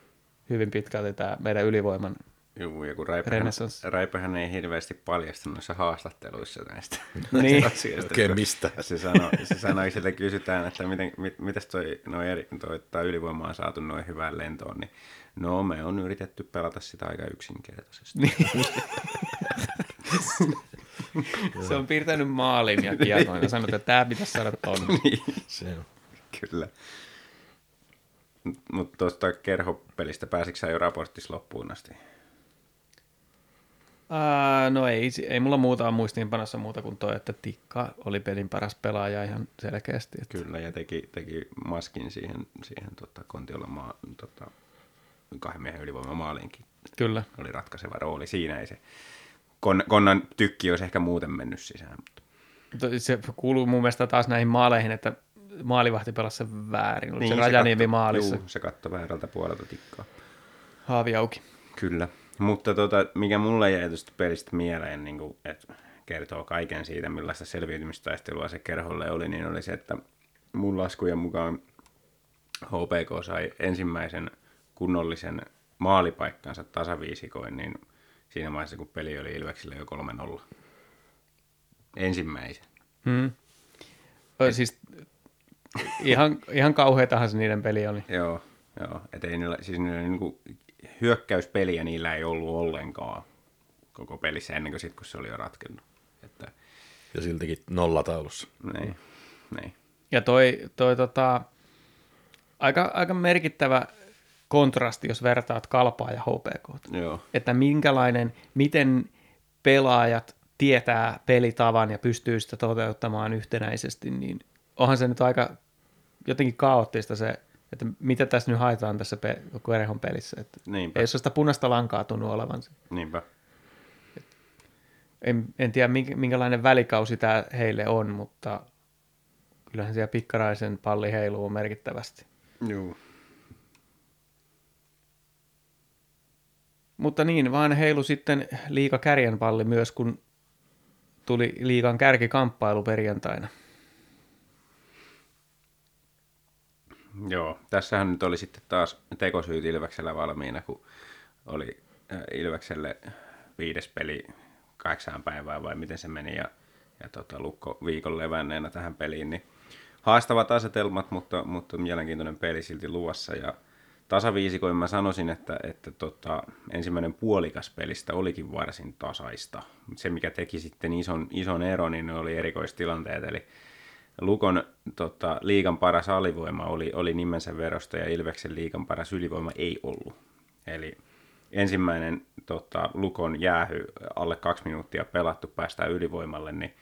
hyvin pitkälti tämä meidän ylivoiman Joo, ja kun Raipehän ei hirveästi paljastunut noissa haastatteluissa näistä, niin. asioista. Oikein mistä? Se sanoi, se sanoi sille kysytään, että miten, mit, mitäs toi, noi eri, toi, toi ylivoima on saatu noin hyvään lentoon, niin no me on yritetty pelata sitä aika yksinkertaisesti. Niin. se on piirtänyt maalin ja kiekon ja sanoi, että tämä pitäisi saada tonne. niin. Se on. Kyllä. Mutta tuosta kerhopelistä pääsitkö jo raportissa loppuun asti? Uh, no ei, ei mulla muuta on muistiinpanossa muuta kuin toi, että Tikka oli pelin paras pelaaja ihan selkeästi. Että... Kyllä, ja teki, teki maskin siihen, siihen tota, Kontiolla maa, tota, kahden miehen ylivoima maaliinkin. Kyllä. Oli ratkaiseva rooli siinä, ei se kon, Konnan tykki olisi ehkä muuten mennyt sisään. Mutta... Se kuuluu mun mielestä taas näihin maaleihin, että maalivahti pelasi sen väärin. Niin, se, se Rajaniemi maalissa. Juu, se katsoi väärältä puolelta tikkaa. Haavi auki. Kyllä. Mutta tota, mikä mulle jäi tuosta pelistä mieleen, niin kuin, että kertoo kaiken siitä, millaista selviytymistaistelua se kerholle oli, niin oli se, että mun laskujen mukaan HPK sai ensimmäisen kunnollisen maalipaikkansa tasaviisikoin, niin siinä vaiheessa, kun peli oli Ilveksillä jo 3-0. Ensimmäisen. Hmm. Et... Siis ihan, ihan kauheatahan se niiden peli oli. Joo, joo. Et ei niillä, siis niillä niin kuin hyökkäyspeliä niillä ei ollut ollenkaan koko pelissä ennen kuin sit, kun se oli jo ratkennut. Että... Ja siltikin nollataulussa. Niin, niin. Ja toi, toi tota, aika, aika merkittävä kontrasti, jos vertaat kalpaa ja HPK. Joo. Että minkälainen, miten pelaajat tietää pelitavan ja pystyy sitä toteuttamaan yhtenäisesti, niin onhan se nyt aika jotenkin kaoottista se että mitä tässä nyt haetaan tässä pe- Erehon pelissä. Että Niinpä. Ei ole sitä punaista lankaa tunnu olevan. Niinpä. En, en tiedä, minkälainen välikausi tämä heille on, mutta kyllähän siellä pikkaraisen palli heiluu merkittävästi. Joo. Mutta niin, vaan heilu sitten liika kärjen palli myös, kun tuli liikan kärkikamppailu perjantaina. Joo, tässähän nyt oli sitten taas tekosyyt Ilveksellä valmiina, kun oli äh, Ilvekselle viides peli kahdeksaan päivää vai miten se meni ja, ja tota, Lukko viikon levänneenä tähän peliin, niin haastavat asetelmat, mutta, mutta mielenkiintoinen peli silti luossa ja tasaviisikoin mä sanoisin, että, että tota, ensimmäinen puolikas pelistä olikin varsin tasaista. Se, mikä teki sitten ison, ison eron, niin oli erikoistilanteet, eli Lukon tota, liigan paras alivoima oli, oli nimensä verosta ja Ilveksen liigan paras ylivoima ei ollut. Eli ensimmäinen tota, Lukon jäähy, alle kaksi minuuttia pelattu, päästään ylivoimalle, niin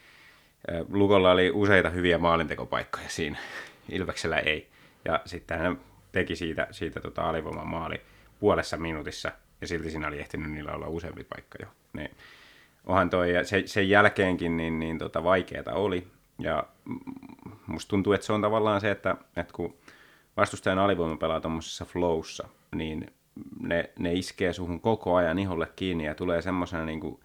Lukolla oli useita hyviä maalintekopaikkoja siinä, Ilveksellä ei. Ja sitten hän teki siitä, siitä tota alivoiman maali puolessa minuutissa, ja silti siinä oli ehtinyt niillä olla useampi paikka jo. Niin, onhan toi, ja se, sen jälkeenkin niin, niin tota, vaikeata oli, ja musta tuntuu, että se on tavallaan se, että, että kun vastustajan alivoima pelaa tuommoisessa flowssa, niin ne, ne iskee suhun koko ajan iholle kiinni ja tulee semmoisena niin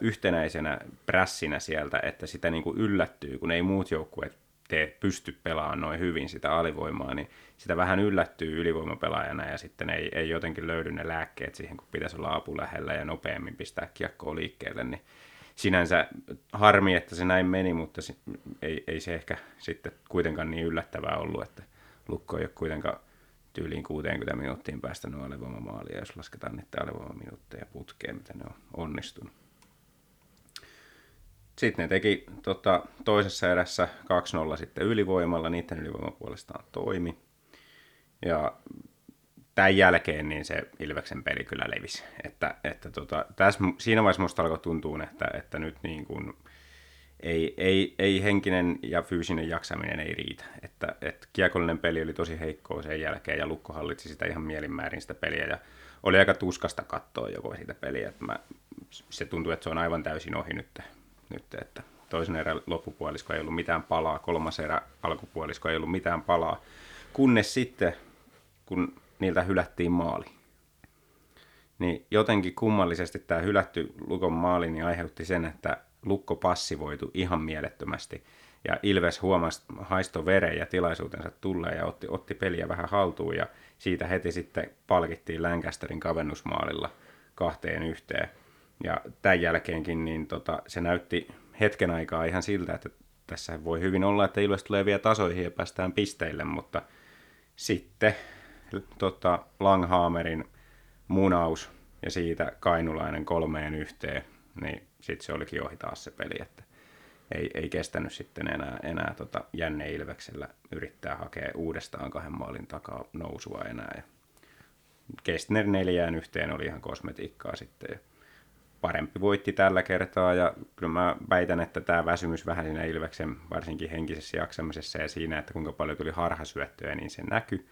yhtenäisenä prässinä sieltä, että sitä niin kuin yllättyy, kun ei muut joukkueet tee, pysty pelaamaan noin hyvin sitä alivoimaa, niin sitä vähän yllättyy ylivoimapelaajana ja sitten ei, ei jotenkin löydy ne lääkkeet siihen, kun pitäisi olla apu lähellä ja nopeammin pistää kiekkoa liikkeelle, niin sinänsä harmi, että se näin meni, mutta ei, ei se ehkä sitten kuitenkaan niin yllättävää ollut, että Lukko ei ole kuitenkaan tyyliin 60 minuuttiin päästänyt alivoimamaalia, jos lasketaan niitä alivoimaminuutteja putkeen, mitä ne on onnistunut. sitten ne teki tota, toisessa erässä 2-0 sitten ylivoimalla, niiden ylivoima puolestaan toimi. Ja tämän jälkeen niin se Ilveksen peli kyllä levisi. Että, että tota, tässä, siinä vaiheessa musta alkoi tuntua, että, että nyt niin kuin, ei, ei, ei henkinen ja fyysinen jaksaminen ei riitä. Että, että kiekollinen peli oli tosi heikkoa sen jälkeen ja Lukko hallitsi sitä ihan mielinmäärin sitä peliä ja oli aika tuskasta katsoa joko sitä peliä. Että mä, se tuntuu, että se on aivan täysin ohi nyt, nyt että toisen erän loppupuolisko ei ollut mitään palaa, kolmas erä alkupuolisko ei ollut mitään palaa, kunnes sitten, kun niiltä hylättiin maali. Niin jotenkin kummallisesti tämä hylätty Lukon maali niin aiheutti sen, että Lukko passivoitu ihan mielettömästi. Ja Ilves huomasi haisto veren ja tilaisuutensa tulee ja otti, otti peliä vähän haltuun ja siitä heti sitten palkittiin Lancasterin kavennusmaalilla kahteen yhteen. Ja tämän jälkeenkin niin tota, se näytti hetken aikaa ihan siltä, että tässä voi hyvin olla, että Ilves tulee vielä tasoihin ja päästään pisteille, mutta sitten tota, Langhammerin munaus ja siitä kainulainen kolmeen yhteen, niin sitten se olikin ohi taas se peli, että ei, ei kestänyt sitten enää, enää tota Jänne Ilveksellä yrittää hakea uudestaan kahden maalin takaa nousua enää. Ja Kestner neljään yhteen oli ihan kosmetiikkaa sitten. Ja parempi voitti tällä kertaa ja kyllä mä väitän, että tämä väsymys vähän siinä Ilveksen varsinkin henkisessä jaksamisessa ja siinä, että kuinka paljon tuli harhasyöttöjä, niin se näkyy.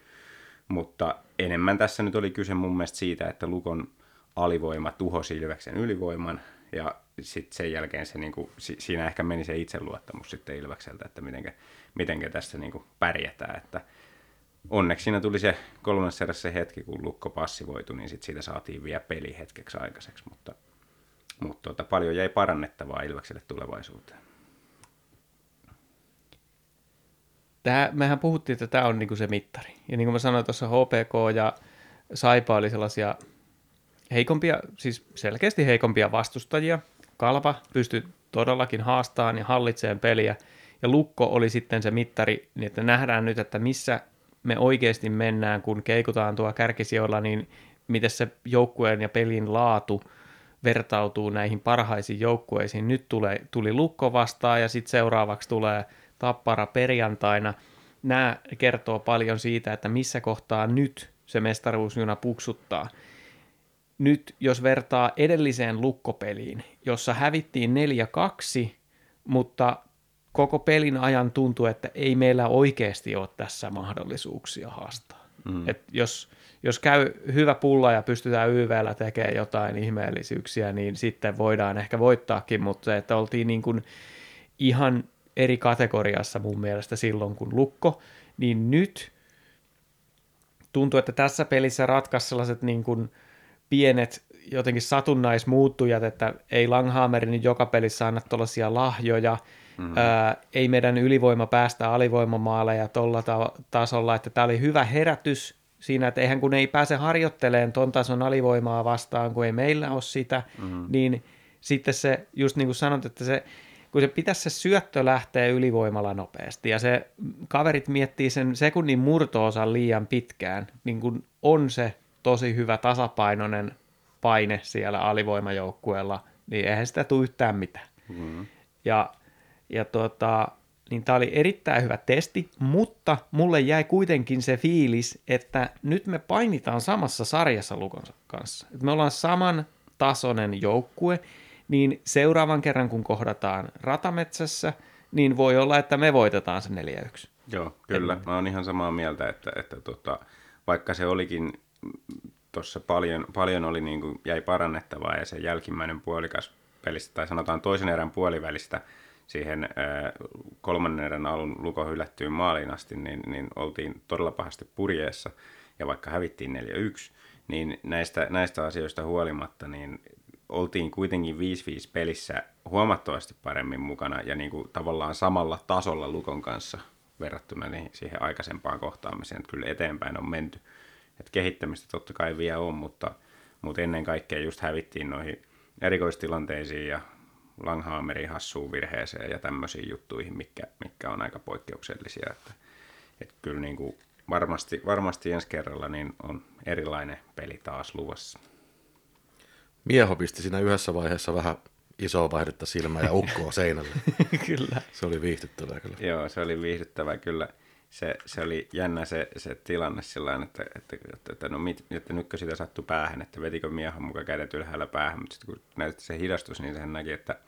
Mutta enemmän tässä nyt oli kyse mun mielestä siitä, että Lukon alivoima tuhosi Ilveksen ylivoiman ja sitten sen jälkeen se, niinku, siinä ehkä meni se itseluottamus sitten Ilvekseltä, että mitenkä, mitenkä tässä niinku pärjätään. Että onneksi siinä tuli se erässä se hetki, kun Lukko passivoitui, niin sit siitä saatiin vielä peli hetkeksi aikaiseksi, mutta, mutta tuota, paljon jäi parannettavaa Ilvekselle tulevaisuuteen. Tämä, mehän puhuttiin, että tämä on niinku se mittari. Ja niin kuin mä sanoin tuossa, HPK ja Saipa oli sellaisia heikompia, siis selkeästi heikompia vastustajia. Kalpa pystyi todellakin haastamaan ja hallitseen peliä. Ja Lukko oli sitten se mittari, niin että nähdään nyt, että missä me oikeasti mennään, kun keikutaan tuo kärkisijoilla, niin miten se joukkueen ja pelin laatu vertautuu näihin parhaisiin joukkueisiin. Nyt tulee, tuli Lukko vastaan ja sitten seuraavaksi tulee Tappara perjantaina. Nämä kertoo paljon siitä, että missä kohtaa nyt se mestaruusjuna puksuttaa – nyt jos vertaa edelliseen lukkopeliin, jossa hävittiin 4-2, mutta koko pelin ajan tuntuu, että ei meillä oikeasti ole tässä mahdollisuuksia haastaa. Mm. Et jos, jos käy hyvä pulla ja pystytään YVllä tekemään jotain ihmeellisyyksiä, niin sitten voidaan ehkä voittaakin, mutta se, että oltiin niin kuin ihan eri kategoriassa mun mielestä silloin kuin lukko, niin nyt tuntuu, että tässä pelissä ratkaisi sellaiset niin kuin – pienet jotenkin satunnaismuuttujat, että ei Langhammerin nyt joka pelissä anna tuollaisia lahjoja, mm-hmm. ää, ei meidän ylivoima päästä alivoimamaaleja tuolla ta- tasolla, että tämä oli hyvä herätys siinä, että eihän kun ei pääse harjoitteleen ton tason alivoimaa vastaan, kun ei meillä ole sitä, mm-hmm. niin sitten se, just niin kuin sanot, että se, kun se pitäisi se syöttö lähteä ylivoimalla nopeasti ja se kaverit miettii sen sekunnin murtoosan liian pitkään, niin kun on se tosi hyvä tasapainoinen paine siellä alivoimajoukkueella, niin eihän sitä tule yhtään mitään. Mm. Ja, ja tuota, niin tämä oli erittäin hyvä testi, mutta mulle jäi kuitenkin se fiilis, että nyt me painitaan samassa sarjassa Lukon kanssa. Et me ollaan saman tasoinen joukkue, niin seuraavan kerran kun kohdataan ratametsässä, niin voi olla, että me voitetaan se 4-1. Joo, kyllä. Mä oon ihan samaa mieltä, että, että tota, vaikka se olikin tuossa paljon, paljon oli niin kuin, jäi parannettavaa ja se jälkimmäinen puolikas pelistä, tai sanotaan toisen erän puolivälistä siihen ää, kolmannen erän alun luko hylättyyn maaliin asti, niin, niin oltiin todella pahasti purjeessa. Ja vaikka hävittiin 4-1, niin näistä, näistä asioista huolimatta, niin oltiin kuitenkin 5-5 pelissä huomattavasti paremmin mukana ja niin kuin tavallaan samalla tasolla Lukon kanssa verrattuna niin siihen aikaisempaan kohtaamiseen, että kyllä eteenpäin on menty. Et kehittämistä totta kai vielä on, mutta, mutta ennen kaikkea just hävittiin noihin erikoistilanteisiin ja Langhammerin hassuun virheeseen ja tämmöisiin juttuihin, mitkä, mitkä on aika poikkeuksellisia. Että, että kyllä niin kuin varmasti, varmasti ensi kerralla niin on erilainen peli taas luvassa. Mieho pisti siinä yhdessä vaiheessa vähän isoa vaihdetta silmää ja ukkoa seinälle. Kyllä. Se oli viihdyttävää kyllä. Joo, se oli viihdyttävää kyllä. Se, se oli jännä se, se tilanne sillä että, että, että, että, no mit, että nytkö sitä sattui päähän, että vetikö miehän mukaan kädet ylhäällä päähän, mutta sitten kun näytti se hidastus, niin sehän näki, että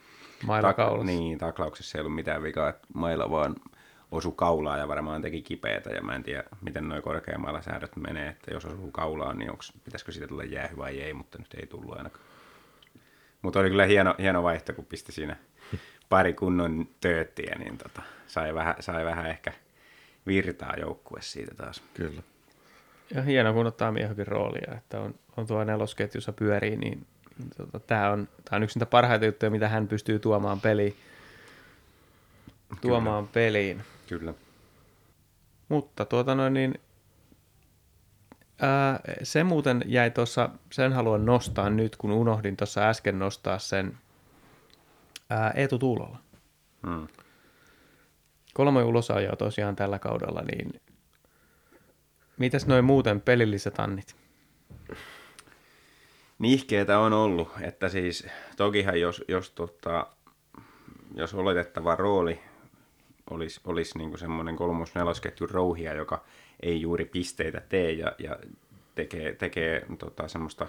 Maila kaulassa. niin, taklauksessa ei ollut mitään vikaa, että mailla vaan osu kaulaa ja varmaan teki kipeätä ja mä en tiedä, miten noin korkeammalla säädöt menee, että jos osuu kaulaan, niin onks, pitäisikö siitä tulla jäähy vai ei, mutta nyt ei tullut ainakaan. Mutta oli kyllä hieno, hieno vaihto, kun pisti siinä pari kunnon tööttiä, niin tota, sai, vähän, sai vähän ehkä virtaa joukkue siitä taas. Kyllä. Ja hieno, kun ottaa miehokin roolia, että on, on tuo nelosketjussa pyörii, niin tota, tämä on, tää on yksi niitä parhaita juttuja, mitä hän pystyy tuomaan peliin. Tuomaan peliin. Kyllä. Mutta tuota noin, niin ää, se muuten jäi tuossa, sen haluan nostaa nyt, kun unohdin tuossa äsken nostaa sen ää, Eetu Tuulolla. Hmm. Kolme ulosajoa tosiaan tällä kaudella, niin mitäs noin muuten pelilliset annit? Nihkeetä on ollut, että siis tokihan jos, jos, tota, jos oletettava rooli olisi, olisi niin semmoinen kolmos nelosketjun rouhia, joka ei juuri pisteitä tee ja, ja tekee, tekee tota, semmoista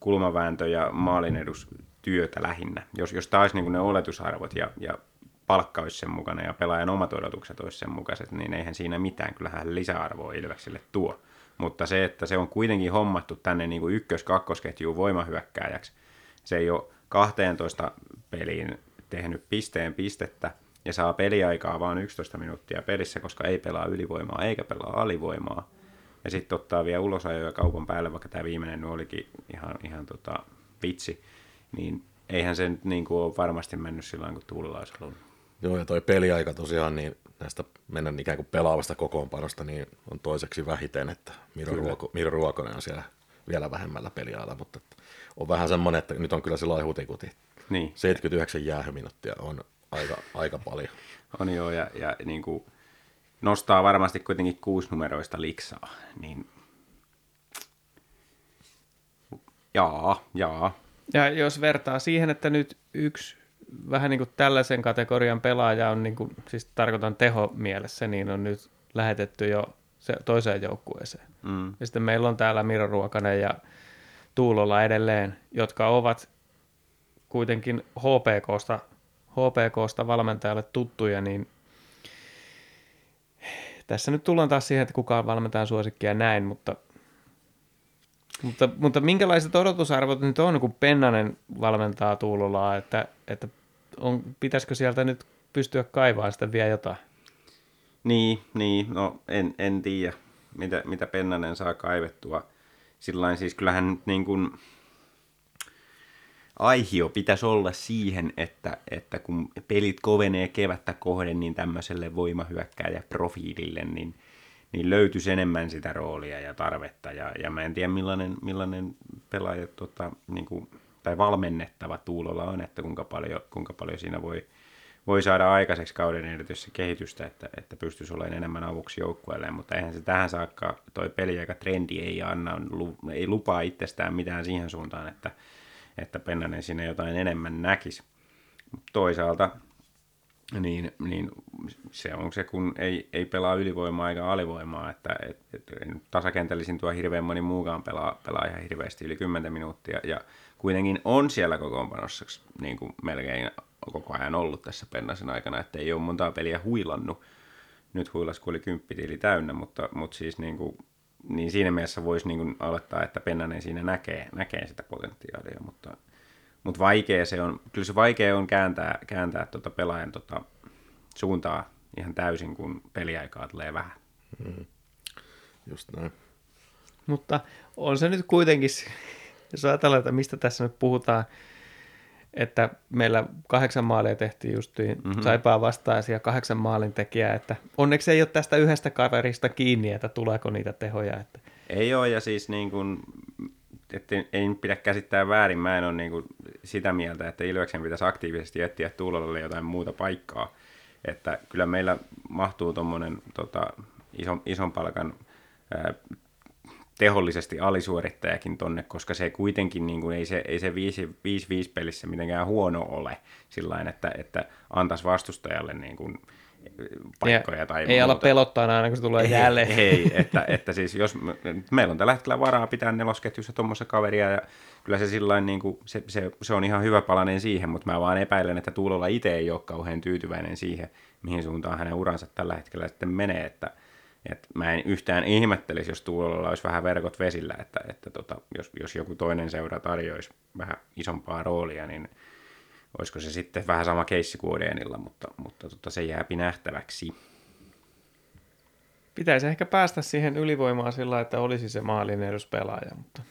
kulmavääntö- ja maalinedustyötä lähinnä. Jos, jos taas niin ne oletusarvot ja, ja palkka olisi sen mukana ja pelaajan omat odotukset olisi sen mukaiset, niin eihän siinä mitään. Kyllähän lisäarvoa Ilvekselle tuo. Mutta se, että se on kuitenkin hommattu tänne niin kuin ykkös-kakkosketjuun voimahyökkääjäksi, se ei ole 12 peliin tehnyt pisteen pistettä ja saa peliaikaa vain 11 minuuttia pelissä, koska ei pelaa ylivoimaa eikä pelaa alivoimaa. Ja sitten ottaa vielä ulosajoja kaupan päälle, vaikka tämä viimeinen olikin ihan, ihan tota, vitsi, niin eihän se nyt niin kuin ole varmasti mennyt sillä kuin Tuulilla olisi halunnut. Joo, ja toi peliaika tosiaan, niin näistä mennä ikään kuin pelaavasta kokoonpanosta, niin on toiseksi vähiten, että Miro, Ruoko, Miro Ruokonen on siellä vielä vähemmällä peliajalla, mutta että on vähän semmoinen, että nyt on kyllä sillä hutikuti. Niin. 79 jäähyminuuttia on aika, aika paljon. On joo, ja, ja niin kuin nostaa varmasti kuitenkin kuusinumeroista liksaa, niin jaa, jaa. Ja jos vertaa siihen, että nyt yksi vähän niin kuin tällaisen kategorian pelaaja on, niin kuin, siis tarkoitan teho mielessä, niin on nyt lähetetty jo se toiseen joukkueeseen. Mm. Ja sitten meillä on täällä Miro Ruokanen ja Tuulola edelleen, jotka ovat kuitenkin HPKsta, HPKsta valmentajalle tuttuja, niin tässä nyt tullaan taas siihen, että kuka on valmentajan suosikki ja näin, mutta, mutta, mutta minkälaiset odotusarvot nyt on, kun Pennanen valmentaa Tuulolaa, että, että on, pitäisikö sieltä nyt pystyä kaivaamaan sitä vielä jotain? Niin, niin no en, en tiedä, mitä, mitä Pennanen saa kaivettua. Sillain siis kyllähän nyt niin kuin aihio pitäisi olla siihen, että, että kun pelit kovenee kevättä kohden, niin tämmöiselle voimahyökkääjä profiilille, niin, niin löytyisi enemmän sitä roolia ja tarvetta. Ja, ja mä en tiedä, millainen, millainen pelaaja tota, niin kuin tai valmennettava Tuulolla on, että kuinka paljon, kuinka paljon siinä voi, voi saada aikaiseksi kauden erityisesti kehitystä, että, että pystyisi olemaan enemmän avuksi joukkueelle, mutta eihän se tähän saakka, toi peliaika trendi ei anna, ei lupaa itsestään mitään siihen suuntaan, että, että Pennanen sinne jotain enemmän näkisi. Toisaalta niin, niin se on se, kun ei, ei pelaa ylivoimaa eikä alivoimaa, että et, et, tasakentällisin tuo hirveän moni muukaan pelaa, pelaa ihan hirveästi yli 10 minuuttia, ja kuitenkin on siellä kokoonpanossa niin kuin melkein koko ajan ollut tässä Pennasen aikana, että ei ole montaa peliä huilannut. Nyt huilas, kun oli kymppitili täynnä, mutta, mutta siis niin, kuin, niin siinä mielessä voisi niin kuin aloittaa, että Pennanen siinä näkee, näkee sitä potentiaalia, mutta, mutta vaikea se on, kyllä se vaikea on kääntää, kääntää tuota pelaajan tuota suuntaa ihan täysin, kun peliaikaa tulee vähän. Mm. Just näin. Mutta on se nyt kuitenkin jos ajatellaan, että mistä tässä nyt puhutaan, että meillä kahdeksan maalia tehtiin justiin mm-hmm. Saipaa vastaisia kahdeksan maalin tekijää, että onneksi ei ole tästä yhdestä kaverista kiinni, että tuleeko niitä tehoja. Että... Ei ole, ja siis niin kuin, että ei pidä käsittää väärin, mä en ole niin kuin sitä mieltä, että Ilveksen pitäisi aktiivisesti etsiä Tuulolle jotain muuta paikkaa. Että kyllä meillä mahtuu tuommoinen tota, ison, ison palkan ää, tehollisesti alisuorittajakin tonne, koska se kuitenkin niin kuin, ei se, ei se 5-5 pelissä mitenkään huono ole sillä että, että antaisi vastustajalle niin kuin, paikkoja ja tai Ei muuta. ala pelottaa aina, kun se tulee ei, jälleen. Ei, että, että siis jos me, meillä on tällä hetkellä varaa pitää nelosketjussa tuommoista kaveria ja kyllä se sillain niin kuin, se, se, se, on ihan hyvä palanen siihen, mutta mä vaan epäilen, että Tuulolla itse ei ole kauhean tyytyväinen siihen, mihin suuntaan hänen uransa tällä hetkellä sitten menee, että, että mä en yhtään ihmettelisi, jos Tuulolla olisi vähän verkot vesillä, että, että tota, jos, jos joku toinen seura tarjoisi vähän isompaa roolia, niin olisiko se sitten vähän sama keissi kuin Odenilla, mutta, mutta tota, se jääpi nähtäväksi. Pitäisi ehkä päästä siihen ylivoimaan sillä, että olisi se maalin eduspelaaja, mutta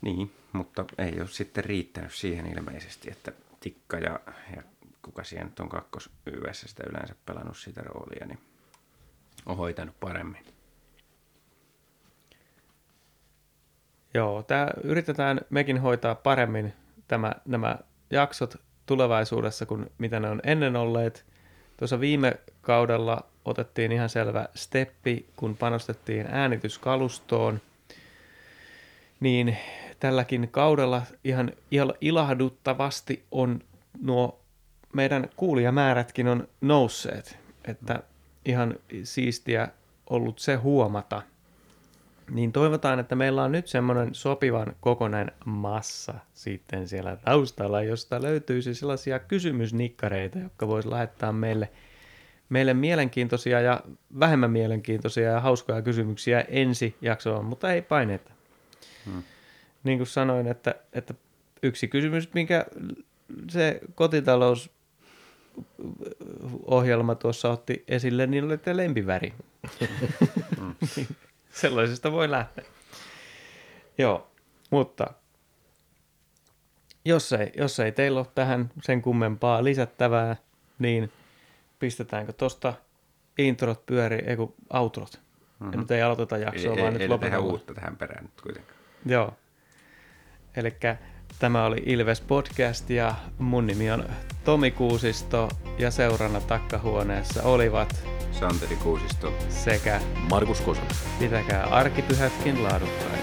Niin, mutta ei ole sitten riittänyt siihen ilmeisesti, että Tikka ja, ja kuka siihen nyt on kakkos YS sitä yleensä pelannut sitä roolia, niin on hoitanut paremmin. Joo, tää, yritetään mekin hoitaa paremmin tämä, nämä jaksot tulevaisuudessa kuin mitä ne on ennen olleet. Tuossa viime kaudella otettiin ihan selvä steppi, kun panostettiin äänityskalustoon. Niin tälläkin kaudella ihan il- ilahduttavasti on nuo meidän kuulijamäärätkin on nousseet. Että ihan siistiä ollut se huomata. Niin toivotaan, että meillä on nyt semmoinen sopivan kokonainen massa sitten siellä taustalla, josta löytyisi sellaisia kysymysnikkareita, jotka voisi lähettää meille, meille mielenkiintoisia ja vähemmän mielenkiintoisia ja hauskoja kysymyksiä ensi jaksoon, mutta ei paineita. Hmm. Niin kuin sanoin, että, että yksi kysymys, minkä se kotitalous ohjelma tuossa otti esille, niin oli te lempiväri. Sellaisesta voi lähteä. Joo, mutta jos ei, jos ei teillä ole tähän sen kummempaa lisättävää, niin pistetäänkö tosta introt pyöri, ei kun outrot. Mm-hmm. Ja nyt ei aloiteta jaksoa, ei, vaan ei, nyt ei lopetellaan. tehdä uutta tähän perään nyt kuitenkaan. Joo. Eli tämä oli Ilves Podcast ja mun nimi on Tomi Kuusisto ja seurana takkahuoneessa olivat Santeri Kuusisto. sekä Markus Kosonen. pitäkää arkipyhätkin laadukkaina.